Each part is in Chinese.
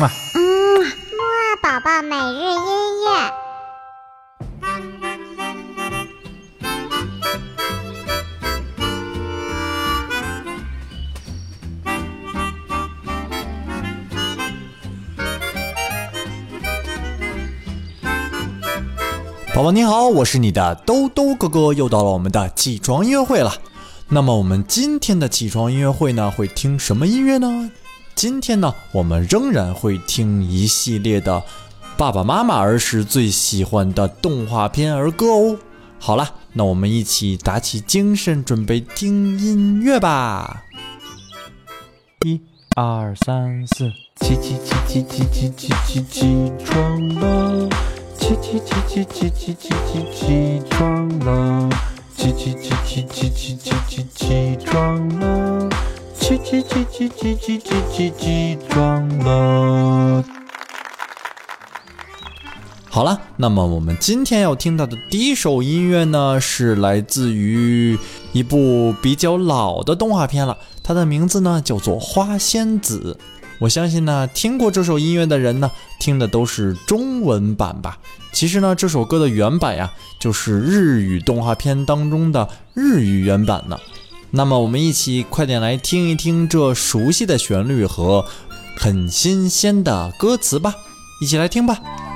嗯，木二宝宝每日音乐。宝宝你好，我是你的兜兜哥哥，又到了我们的起床音乐会了。那么我们今天的起床音乐会呢，会听什么音乐呢？今天呢，我们仍然会听一系列的爸爸妈妈儿时最喜欢的动画片儿歌哦。好了，那我们一起打起精神，准备听音乐吧。一二三四，起起起起起起起起起床了，起起起起起起起起起床了，起起起起起起起起起床了。叽叽叽叽叽叽叽叽叽装了。好了，那么我们今天要听到的第一首音乐呢，是来自于一部比较老的动画片了。它的名字呢叫做《花仙子》。我相信呢，听过这首音乐的人呢，听的都是中文版吧。其实呢，这首歌的原版呀，就是日语动画片当中的日语原版呢。那么，我们一起快点来听一听这熟悉的旋律和很新鲜的歌词吧！一起来听吧。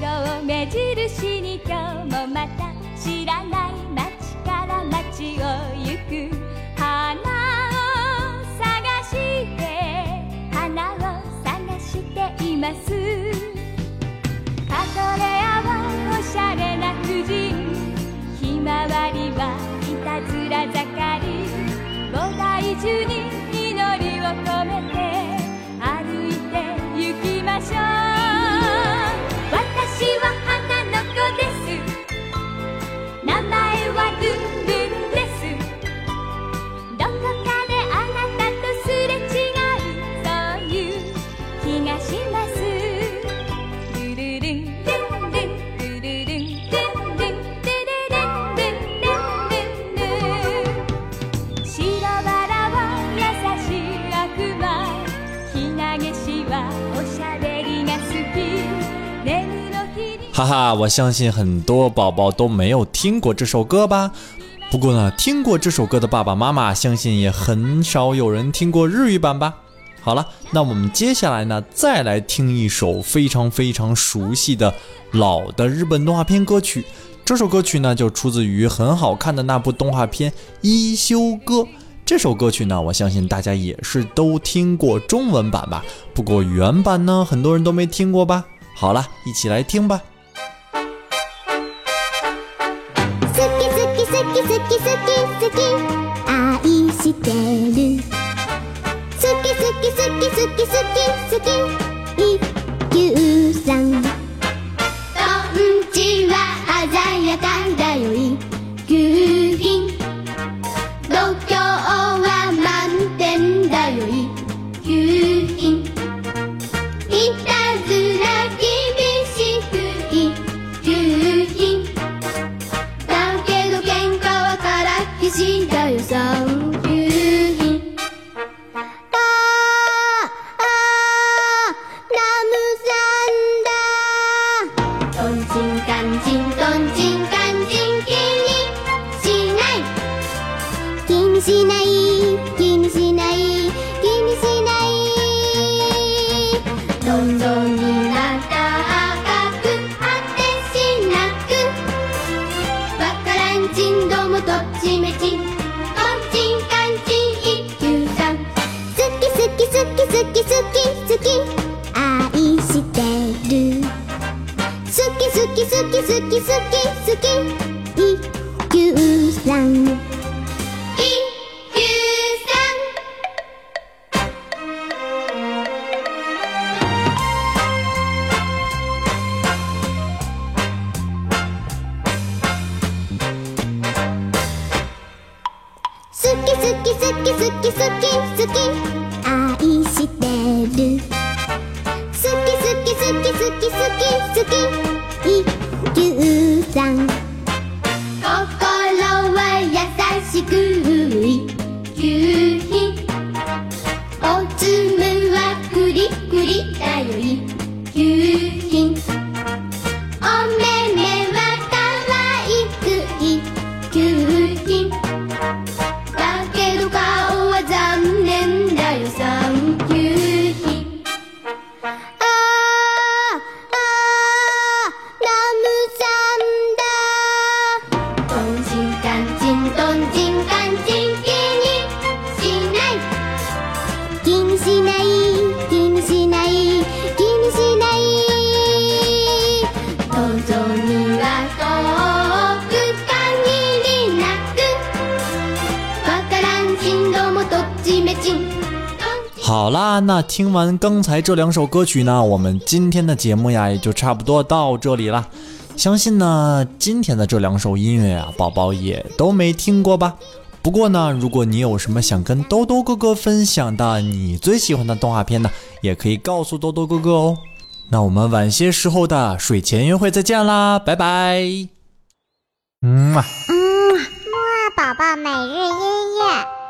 色を目印に今日もまた知らない街から街を行く花を探して花を探していますカトレアはおしゃれな婦人ひまわりはいたずら盛り菩提樹に祈りを込めて歩いて行きましょうはルンルンですどこかであなたとすれがうそういうきがしますルルルンルンルンルルルンルンルンルンルンルンルンルンルンバラはさしいくまひなげしはおしゃべりがすき眠る哈哈，我相信很多宝宝都没有听过这首歌吧？不过呢，听过这首歌的爸爸妈妈，相信也很少有人听过日语版吧？好了，那我们接下来呢，再来听一首非常非常熟悉的老的日本动画片歌曲。这首歌曲呢，就出自于很好看的那部动画片《一休歌》。这首歌曲呢，我相信大家也是都听过中文版吧？不过原版呢，很多人都没听过吧？好了，一起来听吧。しだよさ夕日ああーラムさんだトンチンかんちんトんチンかんちん気にしない気にしない気にしない気にしないどんどんになった赤くてしなくわか蘭ちんどんもどっちめちん」「こんちんかんちん一休さん」「すきすきすきすきすきすき」「あいしてる」「すきすきすきすきすきすき」「一休さん」「一好き好き好き好き愛してる好き好き好き好き好き好き一級好啦，那听完刚才这两首歌曲呢，我们今天的节目呀也就差不多到这里啦。相信呢，今天的这两首音乐啊，宝宝也都没听过吧？不过呢，如果你有什么想跟兜兜哥哥分享的，你最喜欢的动画片呢，也可以告诉兜兜哥哥哦。那我们晚些时候的睡前约会再见啦，拜拜。嗯啊，嗯木啊宝宝每日音乐。